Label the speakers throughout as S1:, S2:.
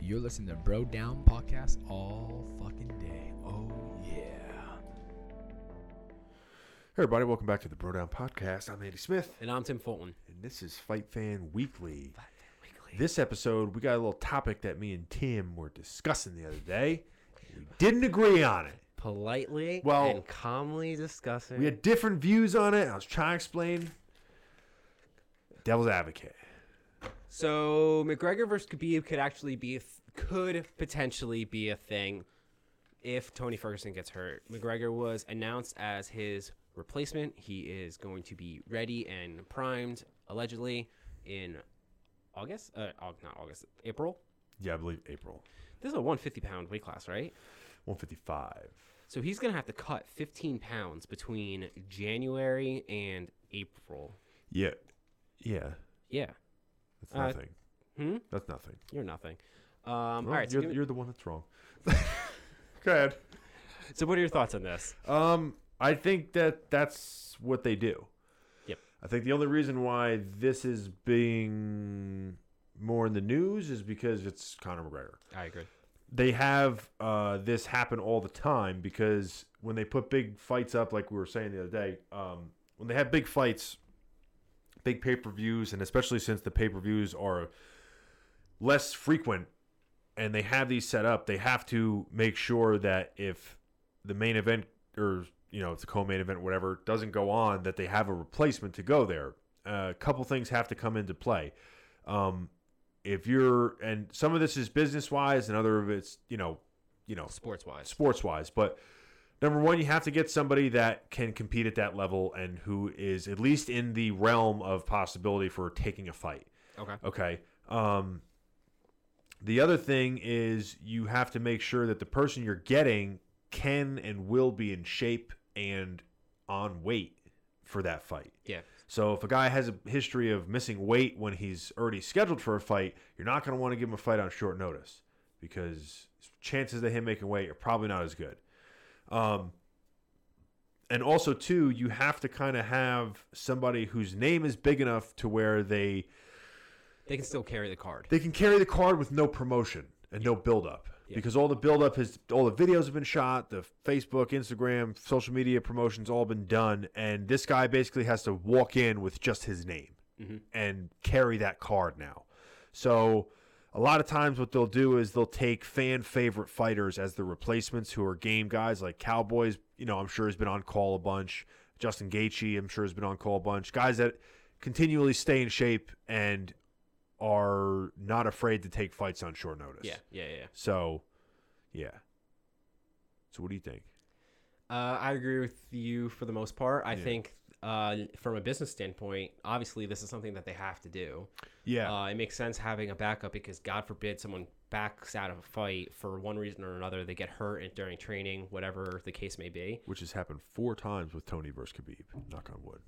S1: You're listening to Bro Down Podcast all fucking day. Oh, yeah.
S2: Hey everybody, welcome back to the Bro Down Podcast. I'm Andy Smith,
S3: And I'm Tim Fulton.
S2: and this is Fight Fan Weekly. This episode, we got a little topic that me and Tim were discussing the other day. We didn't agree on it.
S3: Politely
S2: Well-
S3: and calmly discussing.
S2: We had different views on it. I was trying to explain. Devil's advocate.
S3: so McGregor versus Khabib could actually be, a th- could potentially be a thing if Tony Ferguson gets hurt. McGregor was announced as his replacement. He is going to be ready and primed, allegedly, in August. Uh, not August, April.
S2: Yeah, I believe April.
S3: This is a 150 pound weight class, right?
S2: 155.
S3: So he's going to have to cut 15 pounds between January and April.
S2: Yeah. Yeah.
S3: Yeah.
S2: That's
S3: Uh,
S2: nothing.
S3: Hmm?
S2: That's nothing.
S3: You're nothing. Um,
S2: Well,
S3: all right.
S2: You're,
S3: me-
S2: you're the one that's wrong. Go ahead.
S3: so what are your thoughts on this?
S2: Um, I think that that's what they do.
S3: Yep.
S2: I think the only reason why this is being more in the news is because it's Conor McGregor.
S3: I agree.
S2: They have uh, this happen all the time because when they put big fights up, like we were saying the other day, um, when they have big fights, big pay per views, and especially since the pay per views are less frequent and they have these set up, they have to make sure that if the main event or you know it's a co-main event, whatever, doesn't go on, that they have a replacement to go there. Uh, a couple things have to come into play. Um, if you're and some of this is business wise, and other of it's you know, you know,
S3: Sports wise.
S2: sports wise. But number one, you have to get somebody that can compete at that level and who is at least in the realm of possibility for taking a fight.
S3: Okay.
S2: Okay. Um, the other thing is you have to make sure that the person you're getting can and will be in shape and on weight for that fight.
S3: Yeah.
S2: So if a guy has a history of missing weight when he's already scheduled for a fight, you're not going to want to give him a fight on short notice because chances of him making weight are probably not as good. Um, and also too, you have to kind of have somebody whose name is big enough to where they
S3: They can still carry the card.
S2: they can carry the card with no promotion and no build up
S3: Yeah.
S2: because all the build up has all the videos have been shot the facebook instagram social media promotions all been done and this guy basically has to walk in with just his name
S3: Mhm.
S2: and carry that card now so a lot of times what they'll do is they'll take fan favorite fighters as the replacements who are game guys like cowboys you know i'm sure has been on call a bunch justin Gaethje i'm sure has been on call a bunch guys that continually stay in shape and are not afraid to take fights on short notice.
S3: Yeah. Yeah. Yeah.
S2: So, yeah. So, what do you think?
S3: Uh, I agree with you for the most part. I
S2: Yeah.
S3: think uh, from a business standpoint, obviously this is something that they have to do.
S2: Yeah.
S3: Uh, it makes sense having a backup because God forbid someone backs out of a fight for one reason or another. They get hurt during training, whatever the case may be.
S2: Which has happened four times with Tony versus Khabib. Knock on wood.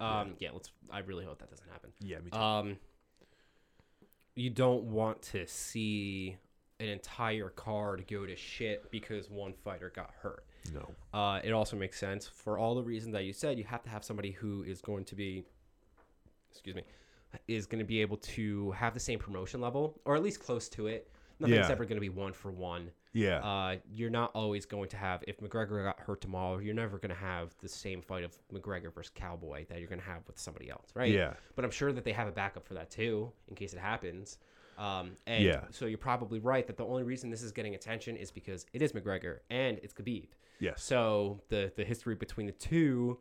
S3: Um, yeah. let's. I really hope that doesn't happen.
S2: Yeah, me too.
S3: Um, you don't want to see an entire card go to shit because one fighter got hurt.
S2: no.
S3: Uh, it also makes sense for all the reasons that you said. You have to have somebody who is going to be, excuse me, is going to be able to have the same promotion level or at least close to it. Nothing's
S2: Yeah.
S3: ever going to be one for one.
S2: Yeah.
S3: Uh, you're not always going to have. If McGregor got hurt tomorrow, you're never going to have the same fight of McGregor versus Cowboy that you're going to have with somebody else, right?
S2: Yeah.
S3: But I'm sure that they have a backup for that too, in case it happens. Um, and
S2: Yeah.
S3: so you're probably right that the only reason this is getting attention is because it is McGregor and it's Khabib.
S2: yes.
S3: So the the history between the two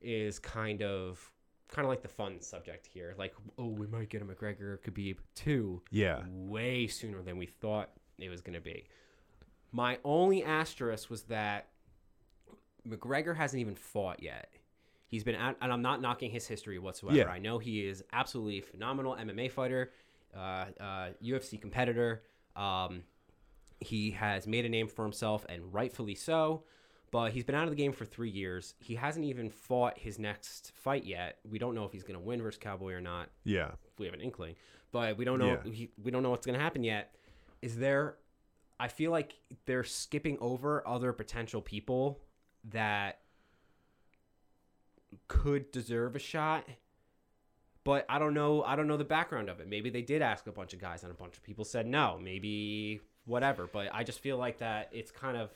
S3: is kind of kind of like the fun subject here. Like, oh, we might get a McGregor Khabib two
S2: yeah.
S3: way sooner than we thought it was going to be. My only asterisk was that McGregor hasn't even fought yet. He's been out, and I'm not knocking his history whatsoever.
S2: Yeah.
S3: I know he is absolutely phenomenal MMA fighter, uh, uh, UFC competitor. Um, he has made a name for himself, and rightfully so. But he's been out of the game for three years. He hasn't even fought his next fight yet. We don't know if he's going to win versus Cowboy or not
S2: Yeah.
S3: we have an inkling, but we don't know.
S2: Yeah.
S3: he- We don't know what's going to happen yet. Is there? I feel like they're skipping over other potential people that could deserve a shot, but I don't know. I don't know the background of it. Maybe they did ask a bunch of guys, and a bunch of people said no. Maybe whatever. But I just feel like that it's kind of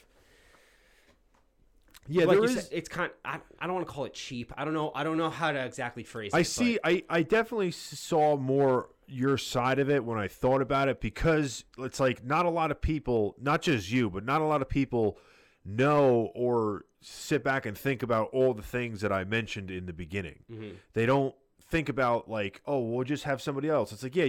S2: Yeah,
S3: like
S2: there
S3: you
S2: is.
S3: said, it's kind. I, I don't want to call it cheap. I don't know. I don't know how to exactly phrase it.
S2: I
S3: but-
S2: see. I, I definitely saw more your side of it when I thought about it because it's like not a lot of people, not just you, but not a lot of people know or sit back and think about all the things that I mentioned in the beginning.
S3: Mhm.
S2: They don't think about like, oh, we'll just have somebody else. It's like, yeah,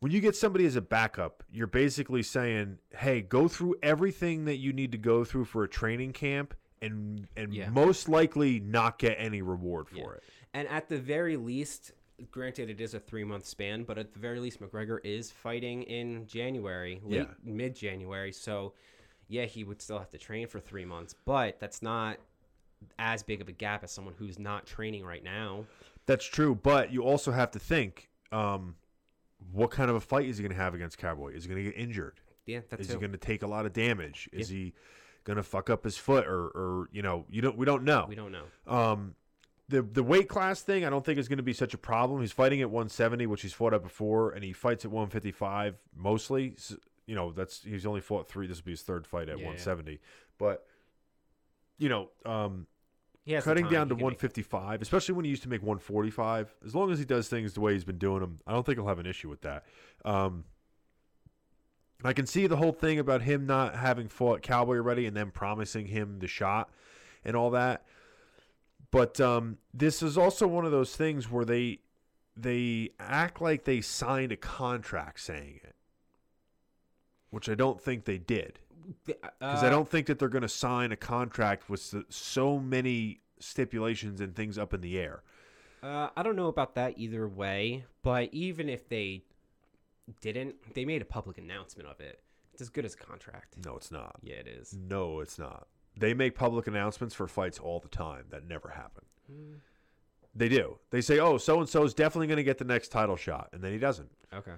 S2: when you get somebody as a backup, you're basically saying, hey, go through everything that you need to go through for a training camp. And, and
S3: Yeah.
S2: most likely not get any reward for
S3: Yeah.
S2: it.
S3: And at the very least, granted it is a three month span, but at the very least, McGregor is fighting in January, late
S2: Yeah.
S3: mid January. So, yeah, he would still have to train for three months, but that's not as big of a gap as someone who's not training right now.
S2: That's true, but you also have to think, um, what kind of a fight is he going to have against Cowboy? Is he going to get injured?
S3: Yeah, that's
S2: is he going to take a lot of damage? Is he to fuck up his foot, or, or you know, you don't, we don't know.
S3: We don't know.
S2: Um, the the weight class thing, I don't think is going to be such a problem. He's fighting at 170, which he's fought at before, and he fights at 155 mostly. S you know, that's he's only fought three. This will be his third fight at
S3: Yeah, yeah.
S2: 170, but you know, um, cutting down to
S3: can make
S2: 155, especially when he used to make 145, as long as he does things the way he's been doing them, I don't think he'll have an issue with that. Um, I can see the whole thing about him not having fought Cowboy already and then promising him the shot and all that. But um, this is also one of those things where they they act like they signed a contract saying it, which I don't think they did because I
S3: Uh,
S2: don't think that they're going to sign a contract with so- so many stipulations and things up in the air.
S3: Uh, I don't know about that either way, but even if they didn't, they made a public announcement of it. It's as good as a contract.
S2: No, it's not.
S3: Yeah, it is.
S2: No, it's not. They make public announcements for fights all the time that never happen. Hmm. They do. They say, "Oh, so and so is definitely going to get the next title shot," and then he doesn't.
S3: Okay.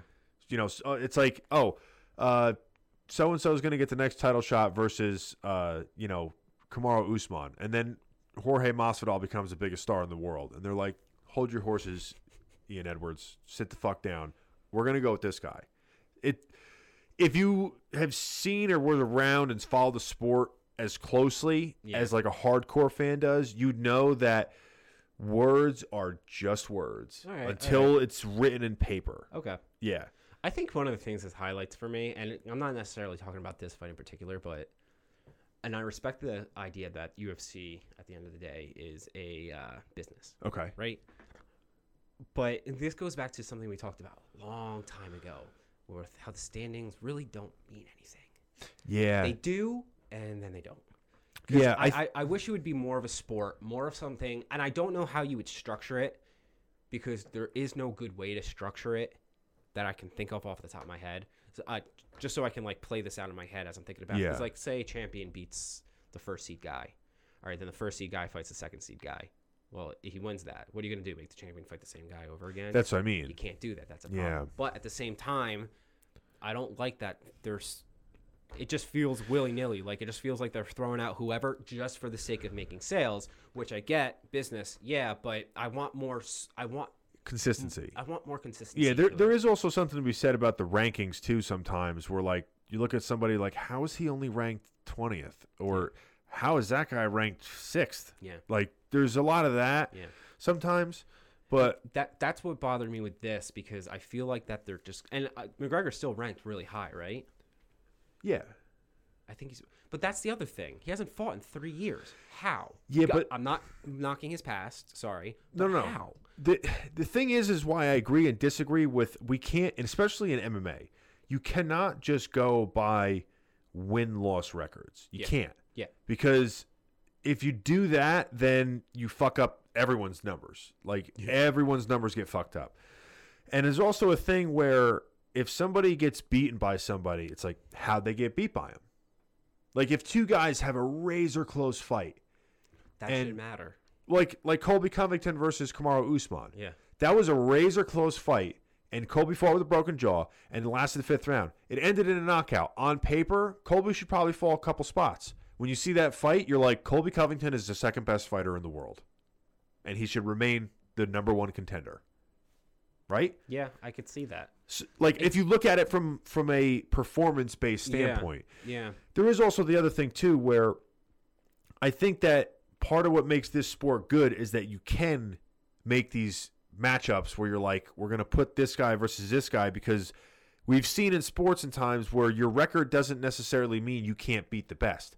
S2: You know, so uh, it's like, "Oh, so and so is going to get the next title shot versus, uh, you know, Kamaru Usman," and then Jorge Masvidal becomes the biggest star in the world, and they're like, "Hold your horses, Leon Edwards. Sit the fuck down. We're going to go with this guy." It if you have seen or were around and followed the sport as closely
S3: Yeah.
S2: as like a hardcore fan does, you'd know that words are just words
S3: right,
S2: until it's written in paper.
S3: Okay.
S2: Yeah.
S3: I think one of the things that highlights for me, and I'm not necessarily talking about this fight in particular, but and I respect the idea that UFC at the end of the day is a uh, business,
S2: Okay.
S3: right? But this goes back to something we talked about a long time ago, with how the standings really don't mean anything.
S2: Yeah.
S3: They do, and then they don't.
S2: yeah.
S3: I,
S2: I,
S3: I, I wish it would be more of a sport, more of something, and I don't know how you would structure it because there is no good way to structure it that I can think of off the top of my head. So, uh, just so I can like play this out in my head as I'm thinking about. it.
S2: Yeah.
S3: like say champion beats the first seed guy, all right, then the first seed guy fights the second seed guy. Well, if he wins that, what are you gonna do? Make the champion fight the same guy over again?
S2: that's what I mean.
S3: you can't do that. That's a problem. Yeah. But at the same time, I don't like that. There's, it just feels willy nilly. Like it just feels like they're throwing out whoever just for the sake of making sales. Which I get, business, yeah. But I want more. I want.
S2: Consistency.
S3: I want more consistency.
S2: Yeah, there
S3: to
S2: there is also something to be said about the rankings too. Sometimes where like you look at somebody like how is he only ranked twentieth or how is that guy ranked sixth?
S3: Yeah.
S2: Like there's a lot of that
S3: Yeah.
S2: sometimes, but
S3: That that's what bothered me with this because I feel like that they're just and uh, McGregor's still ranked really high, right?
S2: yeah,
S3: I think he's. But that's the other thing. He hasn't fought in three years. How?
S2: Yeah,
S3: Go-
S2: but-
S3: I'm not knocking his past. Sorry.
S2: No, no.
S3: How?
S2: the the thing is is why I agree and disagree with we can't and especially in MMA. You cannot just go by win loss records. You
S3: Yeah.
S2: can't.
S3: Yeah.
S2: Because if you do that, then you fuck up everyone's numbers. Like everyone's numbers get fucked up. And there's also a thing where if somebody gets beaten by somebody, it's like how'd they get beat by him? Like if two guys have a razor close fight,
S3: That should matter.
S2: like like Colby Covington versus Kamaru Usman.
S3: Yeah.
S2: That was a razor close fight, and Colby fought with a broken jaw and lasted the fifth round. It ended in a knockout. On paper, Colby should probably fall a couple spots. When you see that fight, you're like, Colby Covington is the second best fighter in the world, and he should remain the number one contender. right?
S3: Yeah, I could see that.
S2: S like if you look at it from from a performance based
S3: Yeah.
S2: standpoint,
S3: Yeah.
S2: there is also the other thing too where I think that part of what makes this sport good is that you can make these matchups where you're like, we're gonna put this guy versus this guy because we've seen in sports in times where your record doesn't necessarily mean you can't beat the best.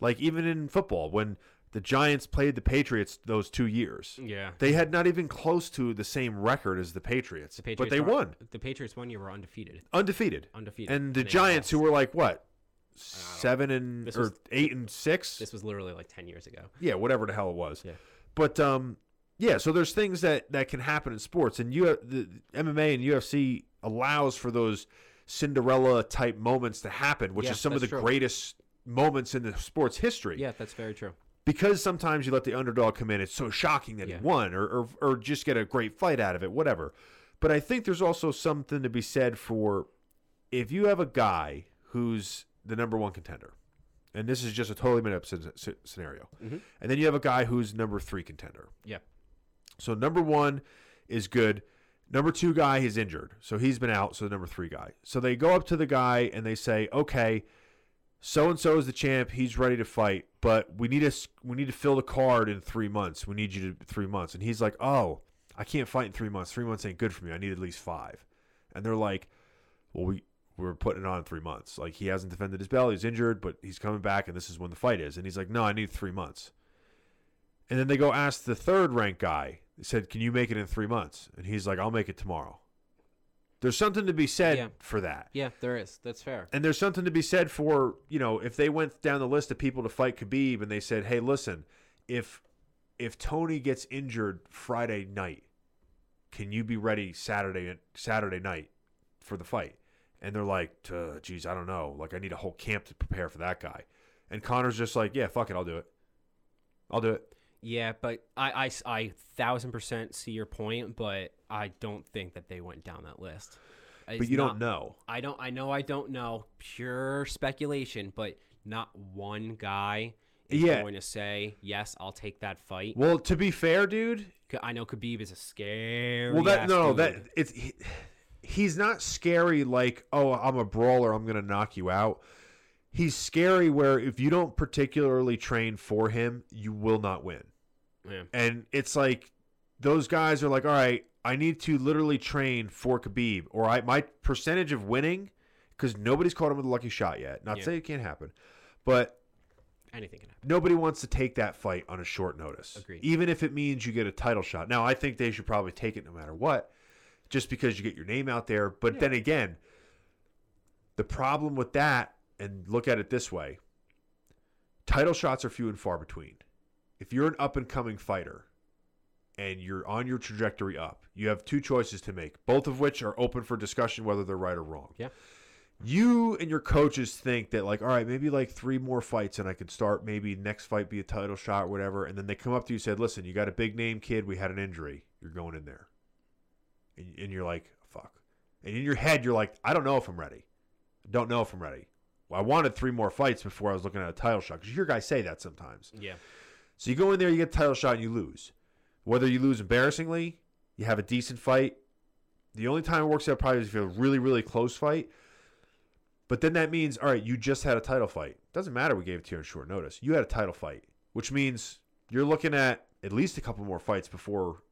S2: Like even in football, when the Giants played the Patriots those two years,
S3: Yeah.
S2: they had not even close to the same record as the Patriots,
S3: The Patriots
S2: but they
S3: were-
S2: won
S3: The Patriots one year were undefeated.
S2: undefeated.
S3: Undefeated.
S2: And the
S3: they
S2: Giants, who
S3: lost.
S2: were like what, seven and
S3: This
S2: or
S3: was-
S2: eight and six,
S3: This was literally like 10 years ago.
S2: yeah, whatever the hell it was.
S3: Yeah.
S2: But um, yeah. So there's things that that can happen in sports, and you the MMA and UFC allows for those Cinderella type moments to happen, which
S3: Yeah,
S2: is some of the
S3: true.
S2: greatest moments in the sports history.
S3: Yeah, that's very true.
S2: Because sometimes you let the underdog come in, it's so shocking that
S3: Yeah.
S2: he won, or, or or just get a great fight out of it, whatever. But I think there's also something to be said for if you have a guy who's the number one contender, and this is just a totally made up sce- sce- scenario,
S3: Mhm.
S2: and then you have a guy who's number three contender.
S3: Yeah.
S2: So number one is good. Number two guy is injured, so he's been out. So the number three guy. So they go up to the guy and they say, "Okay, so and so is the champ. He's ready to fight, but we need to s- we need to fill the card in three months. We need you to three months." And he's like, "Oh, I can't fight in three months. Three months ain't good for me. I need at least five. And they're like, "Well, we we're putting it on three months. Like he hasn't defended his belt. He's injured, but he's coming back, and this is when the fight is." And he's like, "No, I need three months." And then they go ask the third ranked guy. They said, "Can you make it in three months?" And he's like, "I'll make it tomorrow." There's something to be said
S3: Yeah.
S2: for that.
S3: Yeah, there is. That's fair.
S2: And there's something to be said for, you know, if they went down the list of people to fight Khabib and they said, "Hey, listen, if if Tony gets injured Friday night, can you be ready Saturday Saturday night for the fight?" And they're like, "Uh, "Geez, I don't know. Like, I need a whole camp to prepare for that guy." And Conor's just like, "Yeah, fuck it, I'll do it. I'll do it."
S3: Yeah, but I, I, I thousand percent see your point, but I don't think that they went down that list.
S2: But you don't know.
S3: I don't. I know. I don't know. Pure speculation, but not one guy is
S2: Yeah.
S3: going to say yes. I'll take that fight.
S2: Well, to be fair, dude,
S3: I know Khabib is a scary.
S2: Well, that no,
S3: dude.
S2: that it's he, he's not scary like oh I'm a brawler I'm gonna knock you out. He's scary where if you don't particularly train for him, you will not win.
S3: Yeah.
S2: And it's like those guys are like, all right, I need to literally train for Khabib, or I my percentage of winning because nobody's caught him with a lucky shot yet. Not to
S3: Yeah.
S2: say it can't happen, but
S3: anything can happen.
S2: nobody wants to take that fight on a short notice.
S3: Agreed.
S2: Even if it means you get a title shot. Now, I think they should probably take it no matter what, just because you get your name out there. But
S3: Yeah.
S2: then again, the problem with that, and look at it this way. Title shots are few and far between. If you're an up and coming fighter and you're on your trajectory up, you have two choices to make, both of which are open for discussion whether they're right or wrong.
S3: Yeah.
S2: you and your coaches think that like all right maybe like three more fights and i can start. Maybe next fight be a title shot or whatever. And then they come up to you and said listen you got a big name kid. We had an injury. You're going in there. And, and you're like fuck. And in your head you're like i don't know if i'm ready. I don't know if i'm ready i wanted three more fights before i was looking at a title shot because you hear guys say that sometimes
S3: Yeah.
S2: so you go in there, you get the title shot, and you lose. Whether you lose embarrassingly, you have a decent fight. The only time it works out probably is if you have a really, really close fight. But then that means, all right, you just had a title fight. Doesn't matter we gave it to you on short notice. You had a title fight, which means you're looking at at least a couple more fights before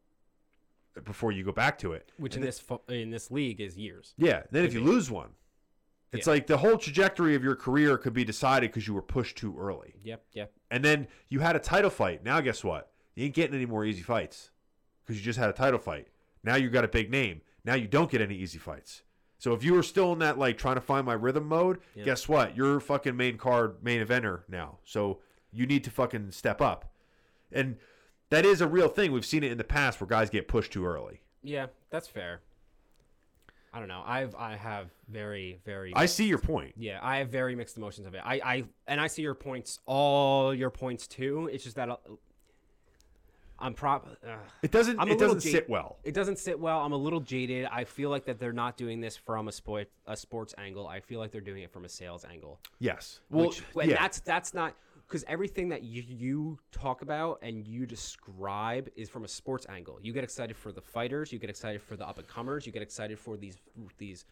S2: before you go back to it.
S3: Which in
S2: And
S3: this in this league is years.
S2: yeah. Then if you lose one, it's
S3: Yeah.
S2: like the whole trajectory of your career could be decided because you were pushed too early.
S3: Yep. Yep.
S2: And then you had a title fight. Now guess what? You ain't getting any more easy fights because you just had a title fight. Now you got a big name. Now you don't get any easy fights. So if you were still in that like trying to find my rhythm mode,
S3: Yeah.
S2: guess what? You're fucking main card main eventer now. So you need to fucking step up. And that is a real thing. We've seen it in the past where guys get pushed too early.
S3: Yeah, that's fair. I don't know. I've I have very very
S2: I see your point.
S3: yeah I have very mixed emotions of it. I I and I see your points, all your points too. It's just that uh, I'm prop. Uh,
S2: It doesn't
S3: I'm
S2: it doesn't
S3: jaded.
S2: sit well.
S3: It doesn't sit well. I'm a little jaded. I feel like that they're not doing this from a sport a sports angle. I feel like they're doing it from a sales angle.
S2: Yes. Well,
S3: Which,
S2: yeah.
S3: that's that's not because everything that you, you talk about and you describe is from a sports angle. You get excited for the fighters, you get excited for the up and comers, you get excited for these these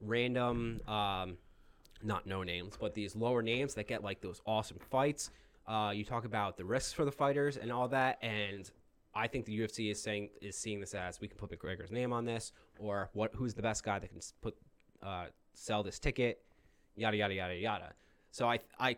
S3: random, um, not no names, but these lower names that get like those awesome fights. Uh, you talk about the risks for the fighters and all that, and I think the UFC is saying is seeing this as we can put McGregor's name on this, or what who's the best guy that can put uh, sell this ticket, yada yada yada yada. So I I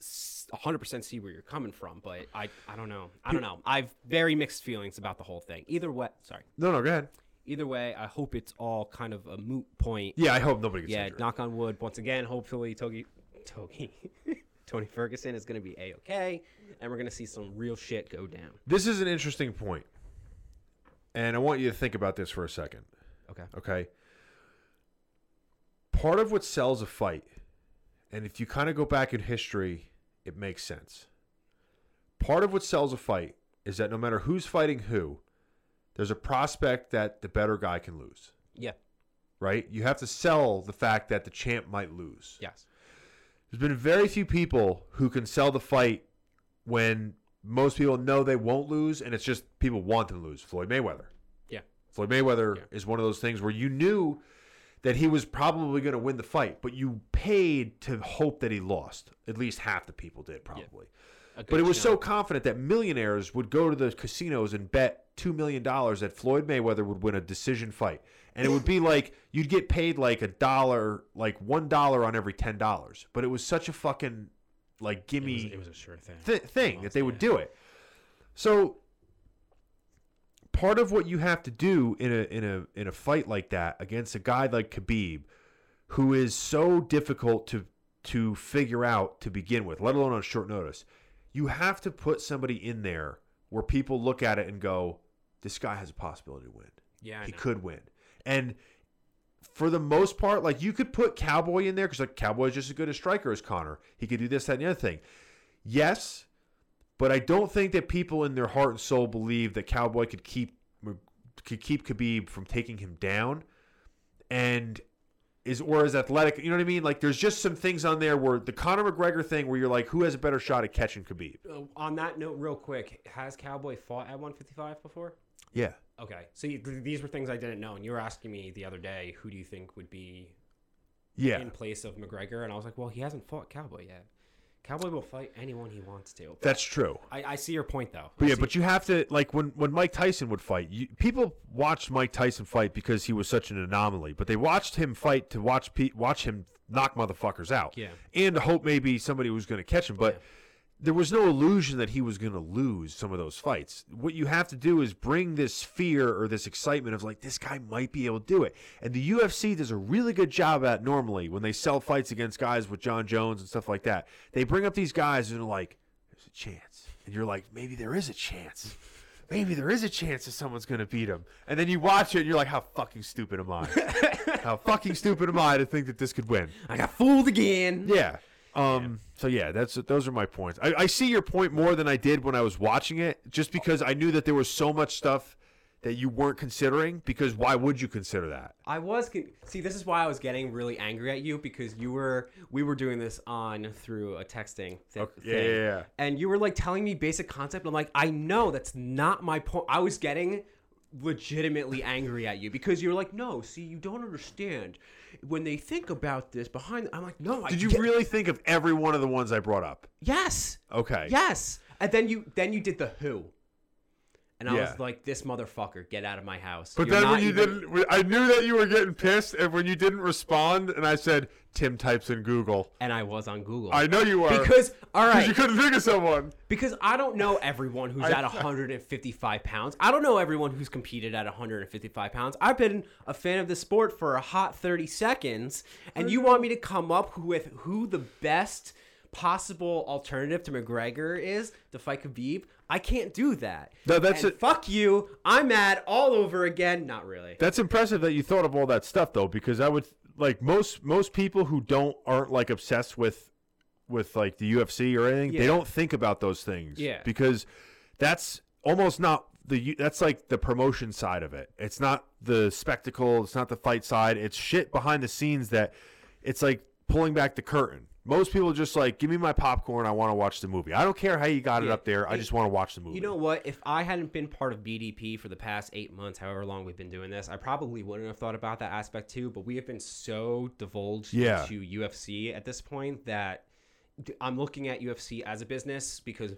S3: 100% see where you're coming from, but I I don't know I don't know I've very mixed feelings about the whole thing. Either way, sorry.
S2: No, no, go ahead.
S3: Either way, I hope it's all kind of a moot point.
S2: Yeah, I hope nobody gets
S3: Yeah,
S2: injured.
S3: knock on wood. Once again, hopefully Togi, Togi, Tony Ferguson is going to be a okay, and we're going to see some real shit go down.
S2: This is an interesting point, and I want you to think about this for a second.
S3: Okay.
S2: Okay. Part of what sells a fight, and if you kind of go back in history, it makes sense. Part of what sells a fight is that no matter who's fighting who, there's a prospect that the better guy can lose,
S3: Yeah.
S2: right? You have to sell the fact that the champ might lose.
S3: Yes.
S2: There's been very few people who can sell the fight when most people know they won't lose, and it's just people want them to lose. Floyd Mayweather.
S3: Yeah.
S2: Floyd Mayweather
S3: Yeah.
S2: is one of those things where you knew that he was probably going to win the fight, but you paid to hope that he lost. At least half the people did, probably.
S3: A
S2: But it was so confident that millionaires would go to the casinos and bet $2 million that Floyd Mayweather would win a decision fight. And it would be like you'd get paid like a dollar, like $1 on every $10. But it was such a fucking like gimme
S3: was, it was a sure thing.
S2: th- thing that they would
S3: Yeah.
S2: do it. So part of what you have to do in a in a in a fight like that against a guy like Khabib, who is so difficult to to figure out to begin with, let alone on short notice, you have to put somebody in there where people look at it and go, "This guy has a possibility to win.
S3: Yeah, I
S2: he
S3: know.
S2: could win." And for the most part, like you could put Cowboy in there because like is just as good a striker as Conor. He could do this, that, and the other thing. Yes, but I don't think that people in their heart and soul believe that Cowboy could keep could keep Khabib from taking him down, and is or is athletic. You know what I mean? Like there's just some things on there where the Conor McGregor thing, where you're like, who has a better shot at catching Khabib?
S3: Uh, on that note, real quick, has Cowboy fought at 155 before?
S2: Yeah,
S3: Okay, so you, th- these were things I didn't know, and you were asking me the other day, who do you think would be
S2: yeah.
S3: in place of McGregor? And I was like, well, he hasn't fought Cowboy yet. Cowboy will fight anyone he wants to.
S2: That's true.
S3: I, I see your point though.
S2: But
S3: I
S2: yeah,
S3: see-
S2: but you have to like when when Mike Tyson would fight. You, people watched Mike Tyson fight because he was such an anomaly, but they watched him fight to watch pe- watch him knock motherfuckers out.
S3: Yeah.
S2: and to hope maybe somebody was going to catch him. But there was no illusion that he was going to lose some of those fights. What you have to do is bring this fear or this excitement of like this guy might be able to do it. And the UFC does a really good job at normally when they sell fights against guys with Jon Jones and stuff like that. They bring up these guys and they're like, "There's a chance," and you're like, "Maybe there is a chance." Maybe there is a chance that someone's going to beat him. And then you watch it and you're like, how fucking stupid am I? how fucking stupid am I to think that this could win?
S3: I got fooled again.
S2: Yeah. Um. So yeah, that's those are my points. I, I see your point more than I did when I was watching it, just because I knew that there was so much stuff that you weren't considering. Because why would you consider that?
S3: I was con- see. This is why I was getting really angry at you because you were we were doing this on through a texting thi-
S2: Okay,
S3: thing,
S2: yeah, yeah, yeah.
S3: and you were like telling me basic concept. I'm like, I know that's not my point. I was getting legitimately angry at you because you're like, no, see, you don't understand when they think about this behind. I'm like, no, I
S2: Did you
S3: get-
S2: really think of every one of the ones I brought up?
S3: Yes,
S2: Okay.
S3: yes. And then you then you did the who. And I
S2: Yeah.
S3: was like, "This motherfucker, get out of my house!"
S2: But
S3: You're
S2: then when you
S3: even-
S2: didn't, I knew that you were getting pissed, and when you didn't respond, and I said, "Tim types in Google."
S3: and I was on Google
S2: I know you are
S3: because all right,
S2: you couldn't think of someone.
S3: Because I don't know everyone who's
S2: I-
S3: at 155 pounds. I don't know everyone who's competed at 155 pounds. I've been a fan of the sport for a hot 30 seconds, and you want me to come up with who the best possible alternative to McGregor is to fight Khabib? I can't do that.
S2: No, that's
S3: And
S2: it.
S3: Fuck you. I'm mad all over again. Not really.
S2: That's impressive that you thought of all that stuff though, because I would like most most people who don't aren't like obsessed with with like the UFC or anything.
S3: Yeah.
S2: They don't think about those things.
S3: Yeah.
S2: because that's almost not the that's like the promotion side of it. It's not the spectacle. It's not the fight side. It's shit behind the scenes that it's like pulling back the curtain. Most people just like give me my popcorn. I want to watch the movie. I don't care how you got it up there. I just want to watch the movie.
S3: You know what? If I hadn't been part of BDP for the past eight months, however long we've been doing this, I probably wouldn't have thought about that aspect too. But we have been so divulged
S2: Yeah.
S3: into UFC at this point that I'm looking at UFC as a business because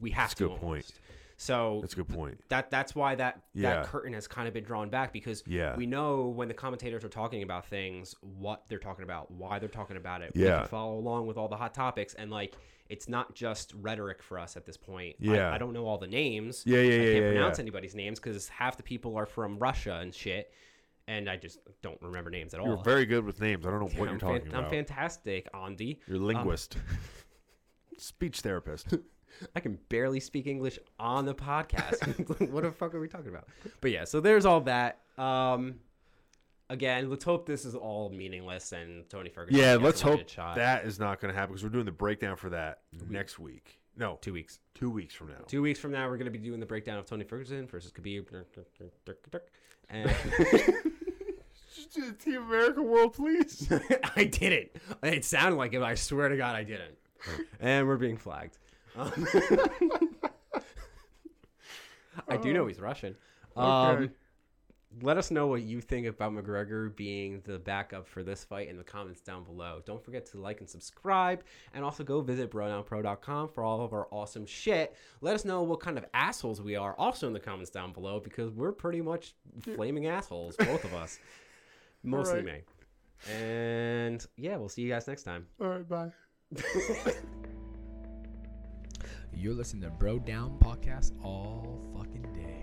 S3: we have
S2: That's a
S3: to.
S2: good point.
S3: So
S2: that's a good point.
S3: that that's why that
S2: Yeah.
S3: that curtain has kind of been drawn back because
S2: Yeah.
S3: we know when the commentators are talking about things what they're talking about why they're talking about it we
S2: Yeah.
S3: can follow along with all the hot topics and like it's not just rhetoric for us at this point
S2: Yeah.
S3: I, I don't know all the names
S2: Yeah, yeah,
S3: I
S2: yeah,
S3: can't
S2: yeah,
S3: pronounce
S2: yeah.
S3: anybody's names because half the people are from Russia and shit and I just don't remember names at all
S2: You're very good with names. I don't know what
S3: I'm,
S2: you're
S3: fan-
S2: about.
S3: I'm fantastic Andy
S2: You're a um, linguist, speech therapist.
S3: I can barely speak English on the podcast. what the fuck are we talking about? But yeah, so there's all that. Um, again, let's hope this is all meaningless and Tony Ferguson.
S2: yeah, let's hope
S3: shot.
S2: that is not going to happen because we're doing the breakdown for that next week. No,
S3: two weeks.
S2: two weeks from now.
S3: Two weeks from now, we're going to be doing the breakdown of Tony Ferguson versus Khabib. And
S2: Just do the Team America World, please.
S3: I didn't. It sounded like it. but I swear to God, I didn't. and we're being flagged. Um, I do know he's Russian. Um,
S2: Okay.
S3: let us know what you think about McGregor being the backup for this fight in the comments down below. Don't forget to like and subscribe, and also go visit brodownpro.com for all of our awesome shit. Let us know what kind of assholes we are also in the comments down below because we're pretty much flaming assholes, both of us. Mostly
S2: Alright.
S3: me. And yeah, we'll see you guys next time.
S2: All right, bye.
S1: You're listening to Bro Down Podcast all fucking day.